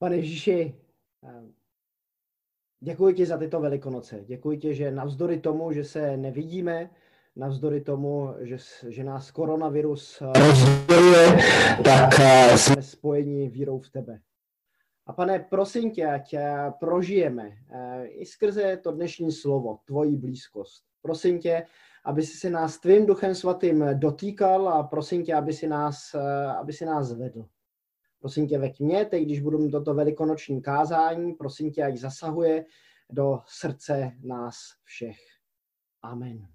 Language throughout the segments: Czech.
Pane Ježíši, děkuji ti za tyto velikonoce. Děkuji ti, že navzdory tomu, že se nevidíme, navzdory tomu, že, že nás koronavirus rozděluje, tak jsme spojeni vírou v tebe. A pane, prosím tě, ať prožijeme i skrze to dnešní slovo, tvoji blízkost. Prosím tě, aby si se nás tvým duchem svatým dotýkal a prosím tě, aby si nás, aby si nás vedl. Prosím tě, veď mě, teď, když budu mít toto velikonoční kázání, prosím tě, ať zasahuje do srdce nás všech. Amen.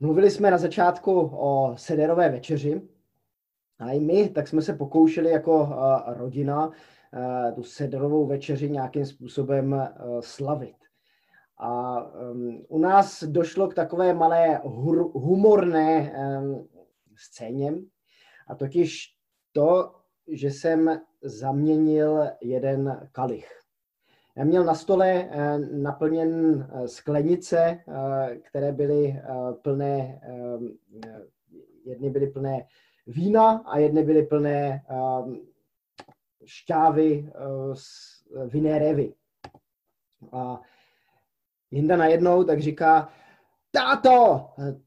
Mluvili jsme na začátku o sederové večeři a i my tak jsme se pokoušeli jako rodina tu sederovou večeři nějakým způsobem slavit. A um, u nás došlo k takové malé hur, humorné um, scéně, a totiž to, že jsem zaměnil jeden kalich. Já měl na stole uh, naplněn uh, sklenice, uh, které byly plné, jedny byly plné vína a jedny byly plné šťávy z vinné revy. A Jinda najednou tak říká, táto,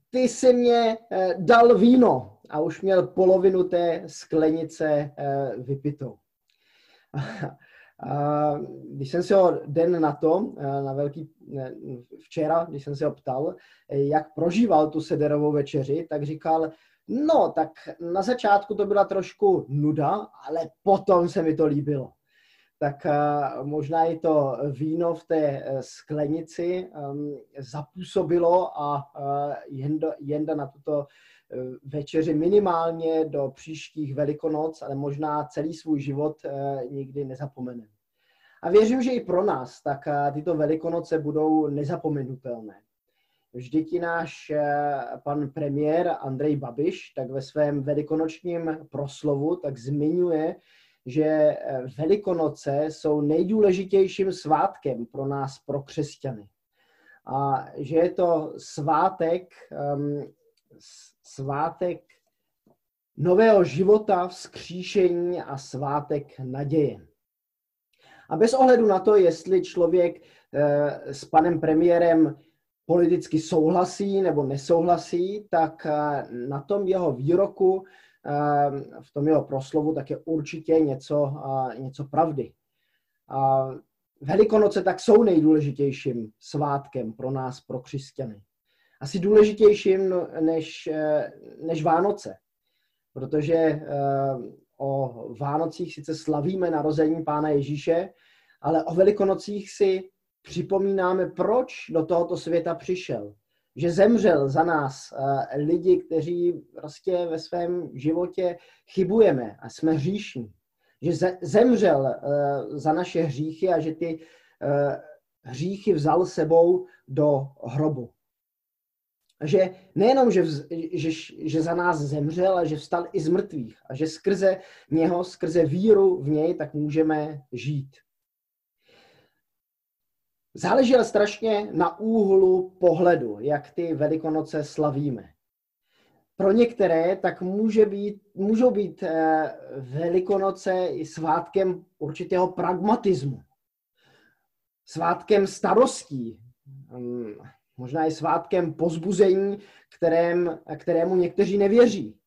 ty jsi mě eh, dal víno a už měl polovinu té sklenice eh, vypitou. A když jsem se ho den na to, eh, na velký, včera, když jsem se ho ptal, jak prožíval tu sederovou večeři, tak říkal, no, tak na začátku to byla trošku nuda, ale potom se mi to líbilo tak eh, možná i to víno v té eh, sklenici ehm, zapůsobilo a eh, Jenda, Jenda na tuto večeři minimálně do příštích velikonoc, ale možná celý svůj život nikdy nezapomene. A věřím, že i pro nás tak tyto velikonoce budou nezapomenutelné. Vždyť i náš pan premiér Andrej Babiš tak ve svém velikonočním proslovu tak zmiňuje, že eh, Velikonoce jsou nejdůležitějším svátkem pro nás, pro křesťany. A že je to svátek, um, svátek nového života, vzkříšení a svátek naděje. A bez ohledu na to, jestli člověk eh, s panem premiérem politicky souhlasí nebo nesouhlasí, tak eh, na tom jeho výroku Ehm, v tom jeho proslovu, tak je určitě něco, něco pravdy. Velikonoce tak jsou nejdůležitějším svátkem pro nás, pro křesťany. Asi důležitějším než, e, než Vánoce, protože ehm, o Vánocích sice slavíme narození Pána Ježíše, ale o Velikonocích si připomínáme, proč do tohoto světa přišel že zemřel za nás lidi, kteří prostě ve svém životě chybujeme a jsme hříšní. Že zemřel e, za naše hříchy a že ty e, hříchy vzal sebou do hrobu. Že nejenom, že, vz, že, že za nás zemřel, ale že vstal i z mrtvých a že skrze něho, skrze víru v něj, tak můžeme žít. Záleží strašně na úhlu pohledu, jak ty Velikonoce slavíme. Pro některé tak může být, můžou být eh, Velikonoce i svátkem určitého pragmatismu, svátkem starostí, hm, možná i svátkem pozbuzení, kterém, kterému někteří nevěří.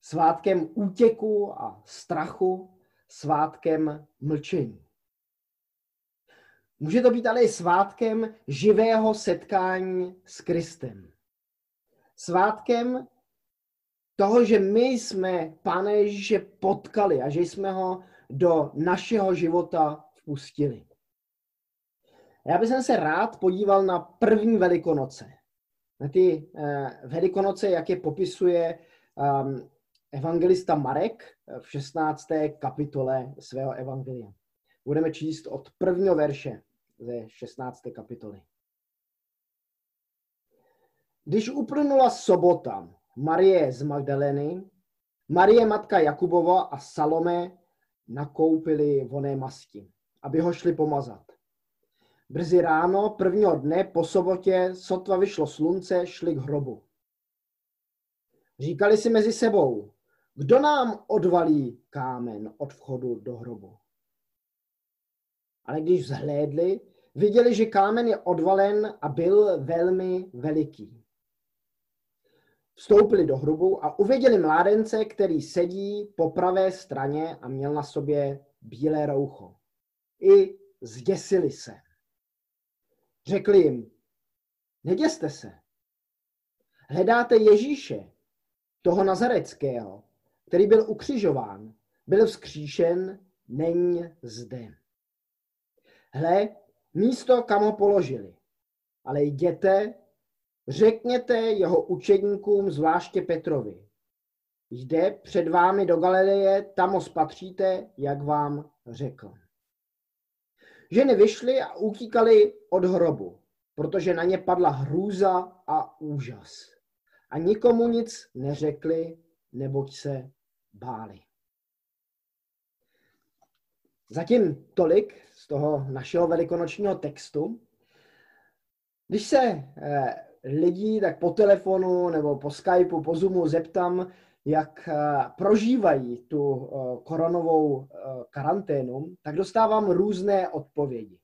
Svátkem útěku a strachu, svátkem mlčení. Může to být ale i svátkem živého setkání s Kristem. Svátkem toho, že my jsme Pane Ježíše potkali a že jsme ho do našeho života vpustili. Já bych se rád podíval na první velikonoce. Na ty uh, velikonoce, jak je popisuje um, evangelista Marek v 16. kapitole svého evangelia. Budeme číst od prvního verše ze 16. kapitoly. Když uplynula sobota, Marie z Magdaleny, Marie matka Jakubova a Salome nakoupili voné masti, aby ho šli pomazat. Brzy ráno prvního dne po sobotě, sotva vyšlo slunce, šli k hrobu. Říkali si mezi sebou, kdo nám odvalí kámen od vchodu do hrobu. Ale když vzhlédli, viděli, že kámen je odvalen a byl velmi veliký. Vstoupili do hrubu a uviděli mládence, který sedí po pravé straně a měl na sobě bílé roucho. I zděsili se. Řekli jim, neděste se. Hledáte Ježíše, toho Nazareckého, který byl ukřižován, byl vzkříšen, není zde. Hle, místo, kam ho položili. Ale jděte, řekněte jeho učedníkům, zvláště Petrovi. Jde před vámi do Galileje, tam ho spatříte, jak vám řekl. Ženy vyšly a utíkali od hrobu, protože na ně padla hrůza a úžas. A nikomu nic neřekli, neboť se báli. Zatím tolik z toho našeho velikonočního textu. Když se eh, lidí tak po telefonu nebo po Skypeu, po Zoomu zeptám, jak eh, prožívají tu eh, koronovou karanténu, tak dostávám různé odpovědi.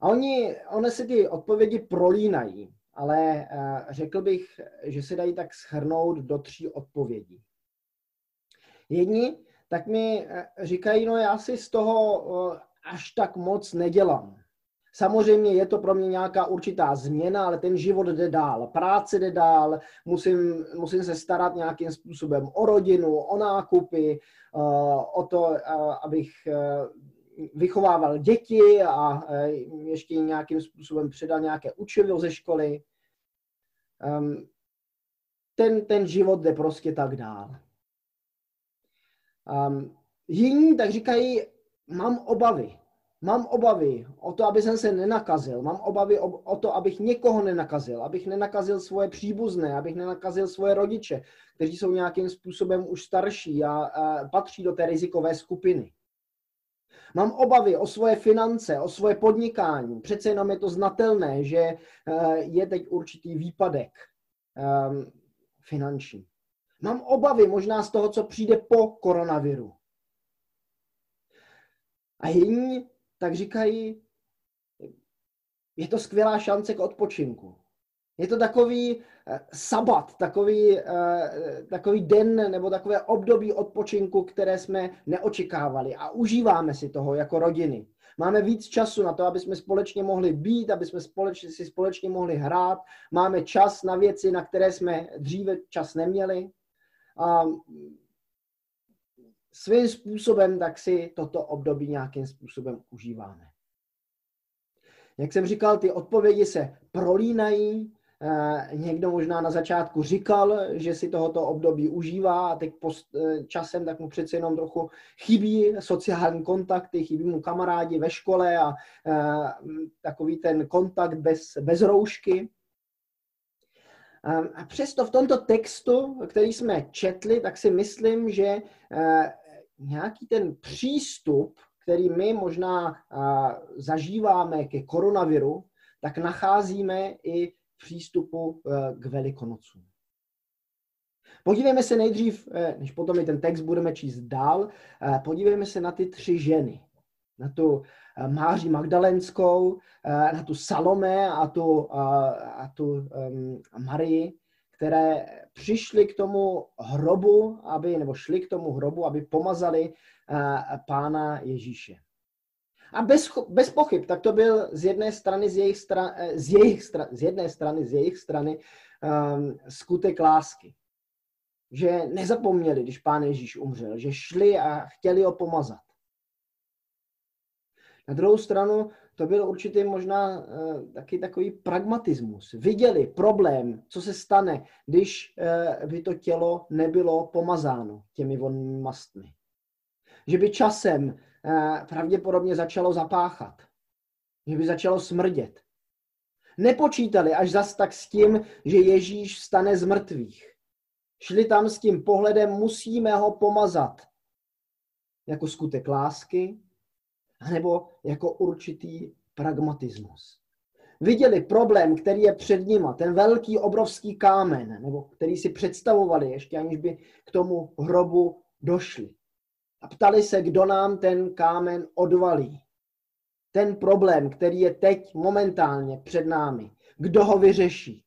A oni, one se ty odpovědi prolínají, ale řekl bych, že se dají tak schrnout do tří odpovědí. Jedni tak mi říkají, no já si z toho až tak moc nedělám. Samozřejmě je to pro mě nějaká určitá změna, ale ten život jde dál. Práce jde dál, musím, musím se starat nějakým způsobem o rodinu, o nákupy, eh, o to, eh, abych eh, vychovával děti a ještě nějakým způsobem předal nějaké učivo ze školy. Ehm, ten, ten život jde prostě tak dál. Um, jiní tak říkají, mám obavy. Mám obavy o to, aby jsem se nenakazil. Mám obavy o, o to, abych někoho nenakazil. Abych nenakazil svoje příbuzné, abych nenakazil svoje rodiče, kteří jsou nějakým způsobem už starší a, a patří do té rizikové skupiny. Mám obavy o svoje finance, o svoje podnikání. Přece jenom je to znatelné, že uh, je teď určitý výpadek um, finanční. Mám obavy možná z toho, co přijde po koronaviru. A jiní tak říkají, je to skvělá šance k odpočinku. Je to takový eh, sabat, takový, eh, takový den nebo takové období odpočinku, které jsme neočekávali a užíváme si toho jako rodiny. Máme víc času na to, aby jsme společně mohli být, aby jsme společně, si společně mohli hrát. Máme čas na věci, na které jsme dříve čas neměli. A svým způsobem tak si toto období nějakým způsobem užíváme. Jak jsem říkal, ty odpovědi se prolínají. Eh, někdo možná na začátku říkal, že si tohoto období užívá a teď post, eh, časem tak mu přece jenom trochu chybí sociální kontakty, chybí mu kamarádi ve škole a eh, takový ten kontakt bez, bez roušky. A přesto v tomto textu, který jsme četli, tak si myslím, že nějaký ten přístup, který my možná zažíváme ke koronaviru, tak nacházíme i v přístupu e, k Velikonocům. Podívejme se nejdřív, než potom i ten text budeme číst dál, podívejme se na ty tři ženy. Na tu Máří Magdalenskou, na tu Salome a tu, a tu um, Marii, které přišli k tomu hrobu, aby, nebo šli k tomu hrobu, aby pomazali uh, pána Ježíše. A bez, bez pochyb, tak to byl z jedné strany, z jejich, stran, eh, z jejich stran, z jedné strany, z jejich strany um, skutek lásky. Že nezapomněli, když pán Ježíš umřel, že šli a chtěli ho pomazat. Na druhou stranu to byl určitý možná uh, taky takový pragmatismus. Viděli problém, co se stane, když uh, by to tělo nebylo pomazáno těmi vonnými mastmi. Že by časem uh, pravděpodobně začalo zapáchat. Že by začalo smrdět. Nepočítali až zas tak s tím, že Ježíš stane z mrtvých. Šli tam s tím pohledem, musíme ho pomazat. Jako skutek lásky, nebo jako určitý pragmatismus. viděli problém, který je před nima, ten velký, obrovský kámen, nebo který si představovali, ještě aniž by k tomu hrobu došli. A ptali se, kdo nám ten kámen odvalí. Ten problém, který je teď momentálně před námi. Kdo ho vyřeší?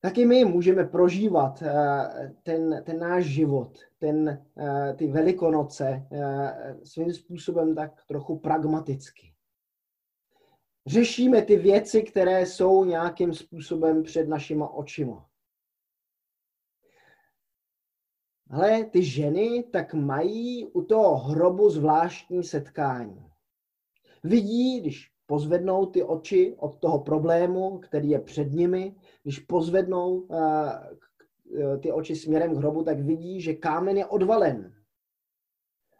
Taky my můžeme prožívat eh, ten, ten náš život, ten, eh, ty velikonoce eh, svým způsobem tak trochu pragmaticky. Řešíme ty věci, které jsou nějakým způsobem před našima očima. Ale ty ženy tak mají u toho hrobu zvláštní setkání. Vidí, když pozvednou ty oči od toho problému, který je před nimi, když pozvednou eh, eh, ty oči směrem k hrobu, tak vidí, že kámen je odvalen.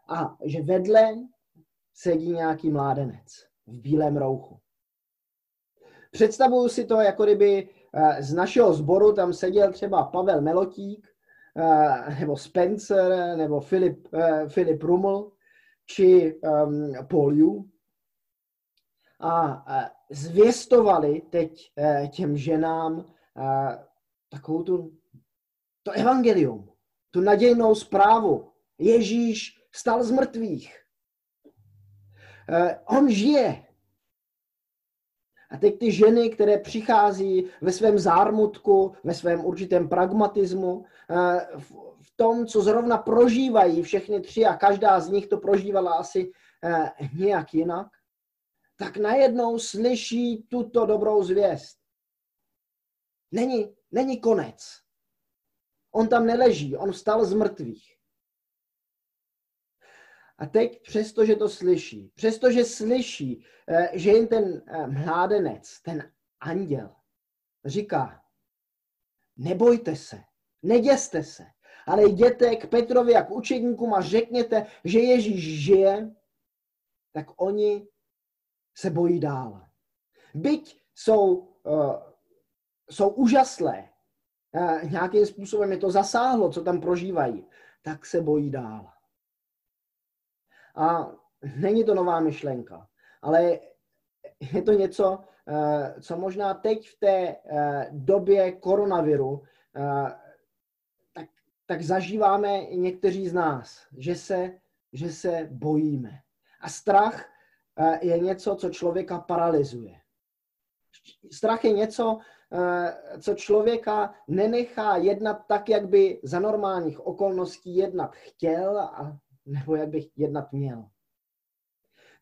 A že vedle sedí nějaký mládenec v bílém rouchu. Představuju si to, jako kdyby eh, z našeho sboru tam seděl třeba Pavel Melotík, nebo Spencer, nebo Filip, Filip Ruml, či Paul Yu, a zvěstovali teď těm ženám takovou tu, to evangelium, tu nadějnou zprávu. Ježíš stal z mrtvých. On žije. A teď ty ženy, které přichází ve svém zármutku, ve svém určitém pragmatismu, v tom, co zrovna prožívají všechny tři a každá z nich to prožívala asi nějak jinak, tak najednou slyší tuto dobrou zvěst. Není, není konec. On tam neleží, on vstal z mrtvých. A teď, přestože to slyší, přestože slyší, eh, že jim ten eh, mládenec, ten anděl, říká, nebojte se, neděste se, ale jděte k Petrovi a k učedníkům a řekněte, že Ježíš žije, tak oni se bojí dál. Byť jsou, uh, jsou úžaslé, uh, nějakým způsobem je to zasáhlo, co tam prožívají, tak se bojí dál. A není to nová myšlenka, ale je to něco, uh, co možná teď v té uh, době koronaviru tak, tak zažíváme někteří z nás, že se, že se bojíme. A strach Eh, je něco, co člověka paralyzuje. Strach je něco, eh, co člověka nenechá jednat tak, jak by za normálních okolností jednat chtěl, a, nebo jak by jednat měl.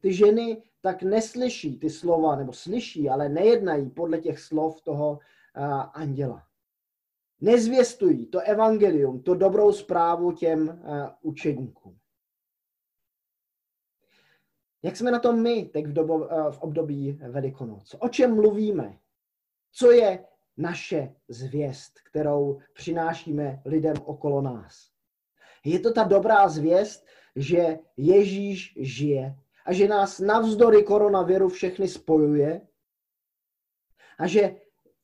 Ty ženy tak neslyší ty slova, nebo slyší, ale nejednají podle těch slov toho uh, anděla. Nezvěstují to evangelium, to dobrou zprávu těm uh, učedníkům. Jak jsme na tom my teď v, dobo, eh, v období Velikonoc? O čem mluvíme? Co je naše zvěst, kterou přinášíme lidem okolo nás? Je to ta dobrá zvěst, že Ježíš žije a že nás navzdory koronaviru všechny spojuje a že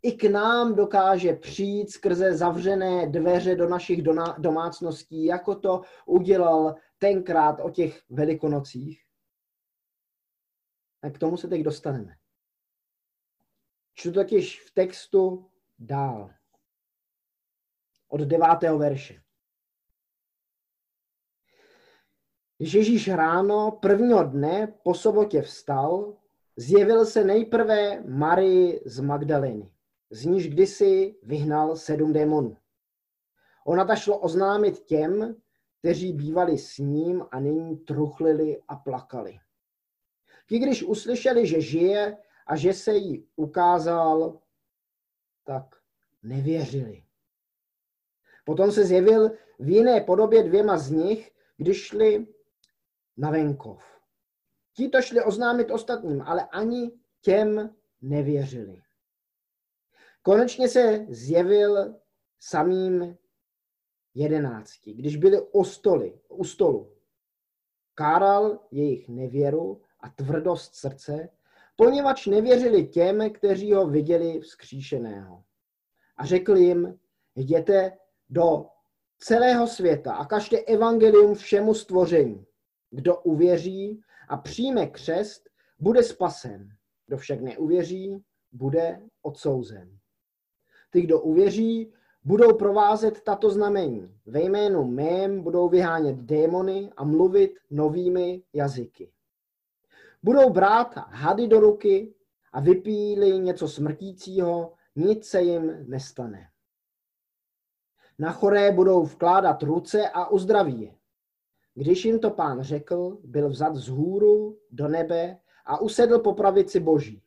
i k nám dokáže přijít skrze zavřené dveře do našich domácností, jako to udělal tenkrát o těch velikonocích. A k tomu se teď dostaneme. Čtu totiž v textu dál. Od devátého verše. Když Ježíš ráno prvního dne po sobotě vstal, zjevil se nejprve Marii z Magdaleny, z níž kdysi vyhnal sedm démonů. Ona ta šlo oznámit těm, kteří bývali s ním a nyní truchlili a plakali. Ti, když uslyšeli, že žije a že se jí ukázal, tak nevěřili. Potom se zjevil v jiné podobě dvěma z nich, když šli na venkov. Ti to šli oznámit ostatním, ale ani těm nevěřili. Konečně se zjevil samým jedenácti, když byli u, stoli, u stolu. Káral jejich nevěru a tvrdost srdce, poněvadž nevěřili těm, kteří ho viděli vzkříšeného. A řekl jim, jděte do celého světa a kažte evangelium všemu stvoření. Kdo uvěří a přijme křest, bude spasen. Kdo však neuvěří, bude odsouzen. Ty, kdo uvěří, budou provázet tato znamení. Ve jménu mém budou vyhánět démony a mluvit novými jazyky. Budou brát hady do ruky a vypíli něco smrtícího, nic se jim nestane. Na choré budou vkládat ruce a uzdraví je. Když jim to pán řekl, byl vzat z hůru do nebe a usedl po pravici boží.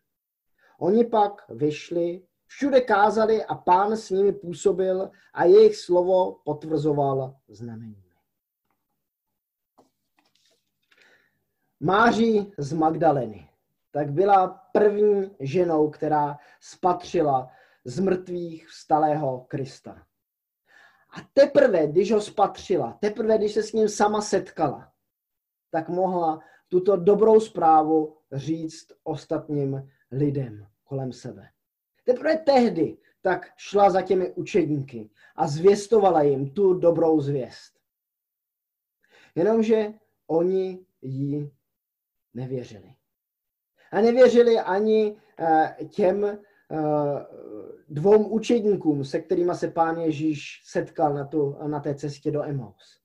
Oni pak vyšli, všude kázali a pán s nimi působil a jejich slovo potvrzoval znameními. Máří z Magdaleny tak byla první ženou, která spatřila z mrtvých vstalého Krista. A teprve, když ho spatřila, teprve, když se s ním sama setkala, tak mohla tuto dobrou zprávu říct ostatním lidem kolem sebe. Teprve tehdy tak šla za těmi učedníky a zvěstovala jim tu dobrou zvěst. Jenomže oni jí nevěřili. A nevěřili ani eh, těm eh, dvou učedníkům, se kterými se pán Ježíš setkal na, tu, na té cestě do Emaus.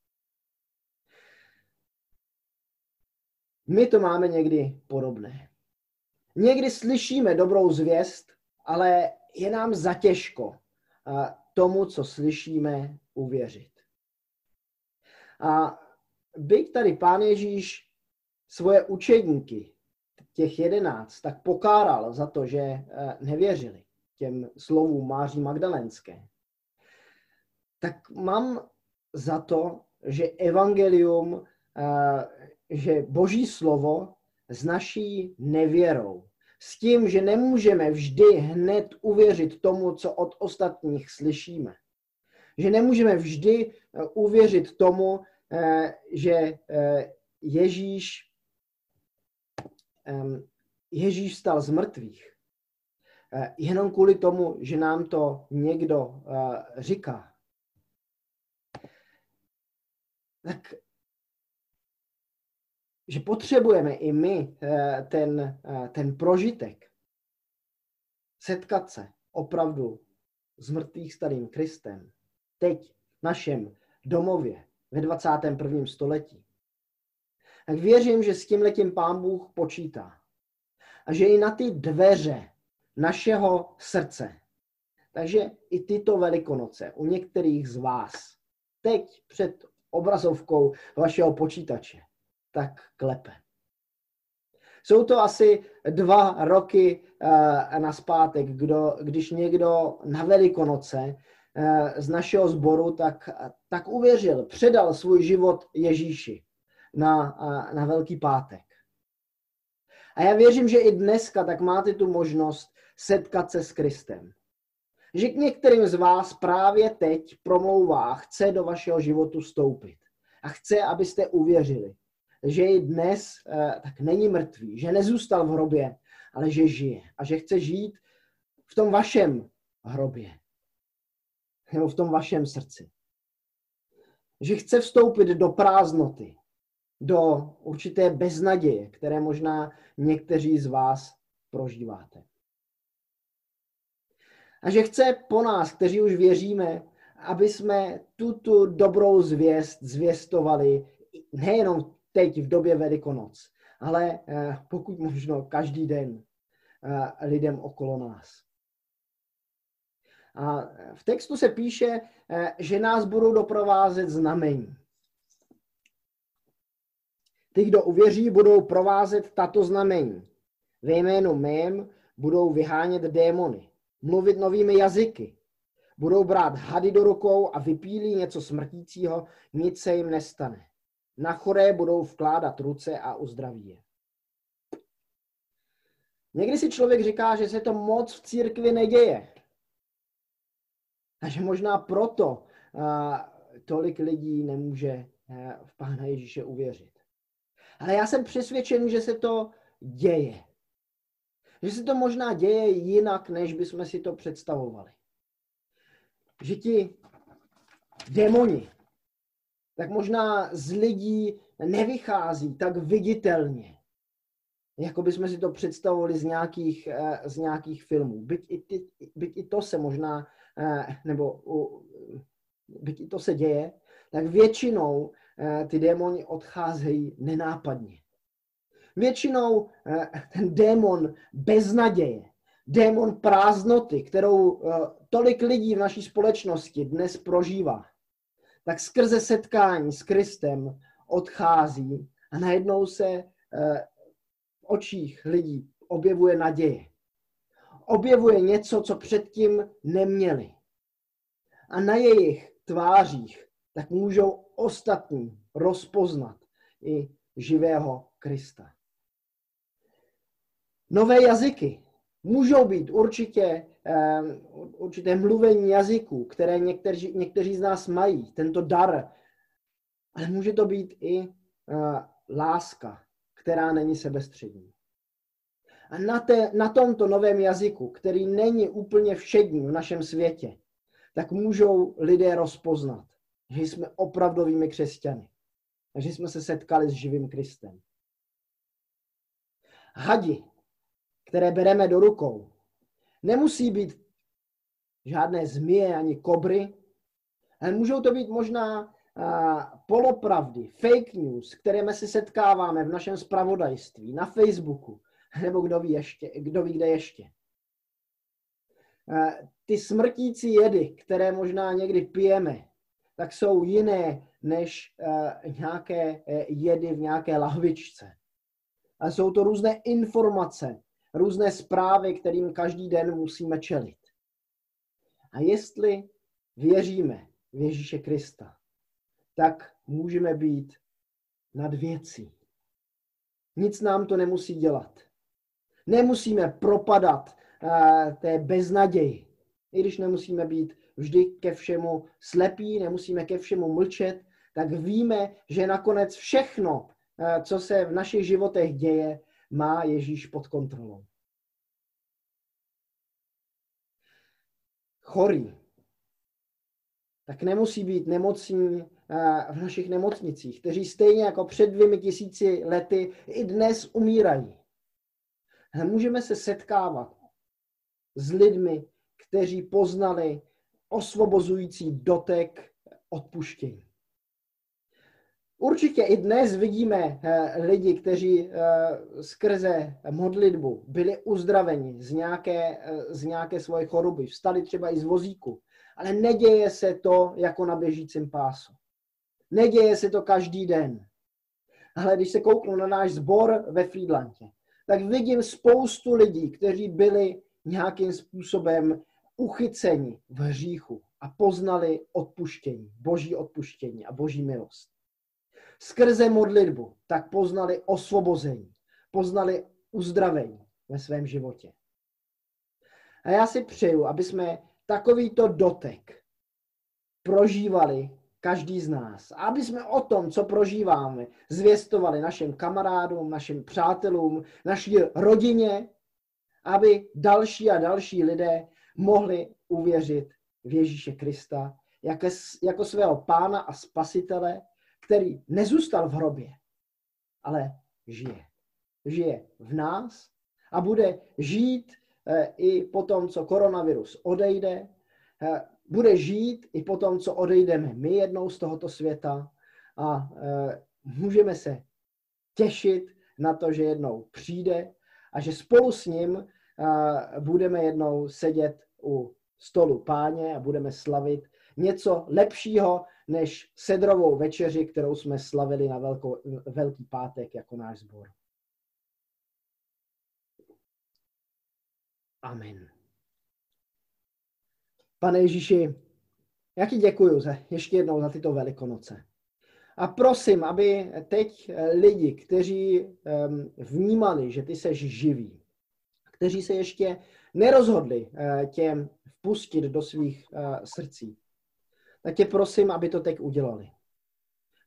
My to máme někdy podobné. Někdy slyšíme dobrou zvěst, ale je nám zatěžko eh, tomu, co slyšíme, uvěřit. A byť tady pán Ježíš svoje učedníky těch jedenáct tak pokáral za to, že eh, nevěřili těm slovům Máří Magdalenské, tak mám za to, že evangelium, eh, že boží slovo s naší nevěrou, s tím, že nemůžeme vždy hned uvěřit tomu, co od ostatních slyšíme. Že nemůžeme vždy eh, uvěřit tomu, že Ježíš Ježíš stal z mrtvých, eh, jenom kvůli tomu, že nám to někdo eh, říká, tak že potřebujeme i my eh, ten, ten prožitek setkat se opravdu s mrtvých starým Kristem teď v našem domově ve 21. století tak věřím, že s tím letím pán Bůh počítá. A že i na ty dveře našeho srdce, takže i tyto velikonoce u některých z vás, teď před obrazovkou vašeho počítače, tak klepe. Jsou to asi dva roky uh, na zpátek, kdo, když někdo na Velikonoce uh, z našeho sboru tak, tak uvěřil, předal svůj život Ježíši na, na Velký pátek. A já věřím, že i dneska tak máte tu možnost setkat se s Kristem. Že k některým z vás právě teď promlouvá, chce do vašeho životu stoupit. A chce, abyste uvěřili, že i dnes eh, tak není mrtvý, že nezůstal v hrobě, ale že žije. A že chce žít v tom vašem hrobě. Nebo v tom vašem srdci. Že chce vstoupit do prázdnoty, do určité beznaděje, které možná někteří z vás prožíváte. A že chce po nás, kteří už věříme, aby jsme tuto dobrou zvěst zvěstovali nejenom teď v době Velikonoc, ale eh, pokud možno každý den eh, lidem okolo nás. A v textu se píše, eh, že nás budou doprovázet znamení. Ty, kdo uvěří, budou provázet tato znamení. Ve jménu mém budou vyhánět démony, mluvit novými jazyky, budou brát hady do rukou a vypílí něco smrtícího, nic se jim nestane. Na choré budou vkládat ruce a uzdraví je. Někdy si člověk říká, že se to moc v církvi neděje. A že možná proto uh, tolik lidí nemůže uh, v Pána Ježíše uvěřit. Ale já jsem přesvědčen, že se to děje. Že se to možná děje jinak, než bychom si to představovali. Že ti démoni tak možná z lidí nevychází tak viditelně, jako bychom si to představovali z nějakých, eh, z nějakých filmů. Byť i, ty, byť i to se možná, eh, nebo byť i to se děje, tak většinou ty démoni odcházejí nenápadně. Většinou ten démon beznaděje, démon prázdnoty, kterou tolik lidí v naší společnosti dnes prožívá, tak skrze setkání s Kristem odchází a najednou se očích lidí objevuje naděje. Objevuje něco, co předtím neměli. A na jejich tvářích tak můžou ostatní rozpoznat i živého Krista. Nové jazyky můžou být určitě určité mluvení jazyků, které někteří, někteří z nás mají, tento dar, ale může to být i láska, která není sebestřední. A na, té, na tomto novém jazyku, který není úplně všední v našem světě, tak můžou lidé rozpoznat, že jsme opravdovými křesťany. A že jsme se setkali s živým Kristem. Hadi, které bereme do rukou, nemusí být žádné zmije ani kobry, ale můžou to být možná polopravdy, fake news, kterými se setkáváme v našem spravodajství, na Facebooku, nebo kdo ví, ještě, kdo ví kde ještě. Ty smrtící jedy, které možná někdy pijeme, tak jsou jiné než nějaké e, jedy v nějaké lahvičce. A jsou to různé informace, různé zprávy, kterým každý den musíme čelit. A jestli věříme v Ježíše Krista, tak můžeme být nad věcí. Nic nám to nemusí dělat. Nemusíme propadat uh, té beznaději. I když nemusíme být vždy ke všemu slepí, nemusíme ke všemu mlčet, tak víme, že nakonec všechno, uh, co se v našich životech děje, má Ježíš pod kontrolou. Chorý, tak nemusí být nemocní v našich nemocnicích, kteří stejně jako před dvěmi tisíci lety i dnes umírají. Můžeme se setkávat s lidmi, kteří poznali osvobozující dotek odpuštění. Určitě i dnes vidíme eh, lidi, kteří eh, skrze modlitbu byli uzdraveni z nějaké, eh, z nějaké svoje choroby, vstali třeba i z vozíku, ale neděje se to jako na běžícím pásu. Neděje se to každý den. Ale když se kouknu na náš sbor ve Friedlandě, tak vidím spoustu lidí, kteří byli nějakým způsobem uchyceni v hříchu a poznali odpuštění, boží odpuštění a boží milost. Skrze modlitbu tak poznali osvobození, poznali uzdravení ve svém životě. A já si přeju, aby jsme takovýto dotek prožívali každý z nás. A aby jsme o tom, co prožíváme, zvěstovali našim kamarádům, našim přátelům, naší rodině, aby další a další lidé mohli uvěřit v Ježíše Krista jako, jako svého pána a spasitele, který nezůstal v hrobě, ale žije. Žije v nás a bude žít eh, i po tom, co koronavirus odejde, eh, bude žít i po tom, co odejdeme my jednou z tohoto světa a e, můžeme se těšit na to, že jednou přijde a že spolu s ním budeme jednou sedět u stolu páně a budeme slavit něco lepšího než sedrovou večeři, kterou jsme slavili na velkou, Velký pátek jako náš sbor. Amen. Pane Ježíši, já ti děkuji za, ještě jednou za tyto velikonoce. A prosím, aby teď eh, lidi, kteří um, vnímali, že ty seš živý, kteří se ještě nerozhodli uh, tě vpustit do svých uh, srdcí, tak tě prosím, aby to teď udělali.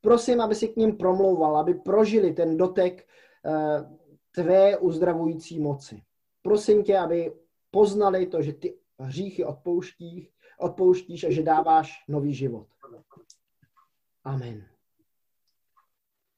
Prosím, aby si k ním promlouval, aby prožili ten dotek uh, tvé uzdravující moci. Prosím tě, aby poznali to, že ty hříchy odpouštíš, odpouštíš a že dáváš nový život. Amen.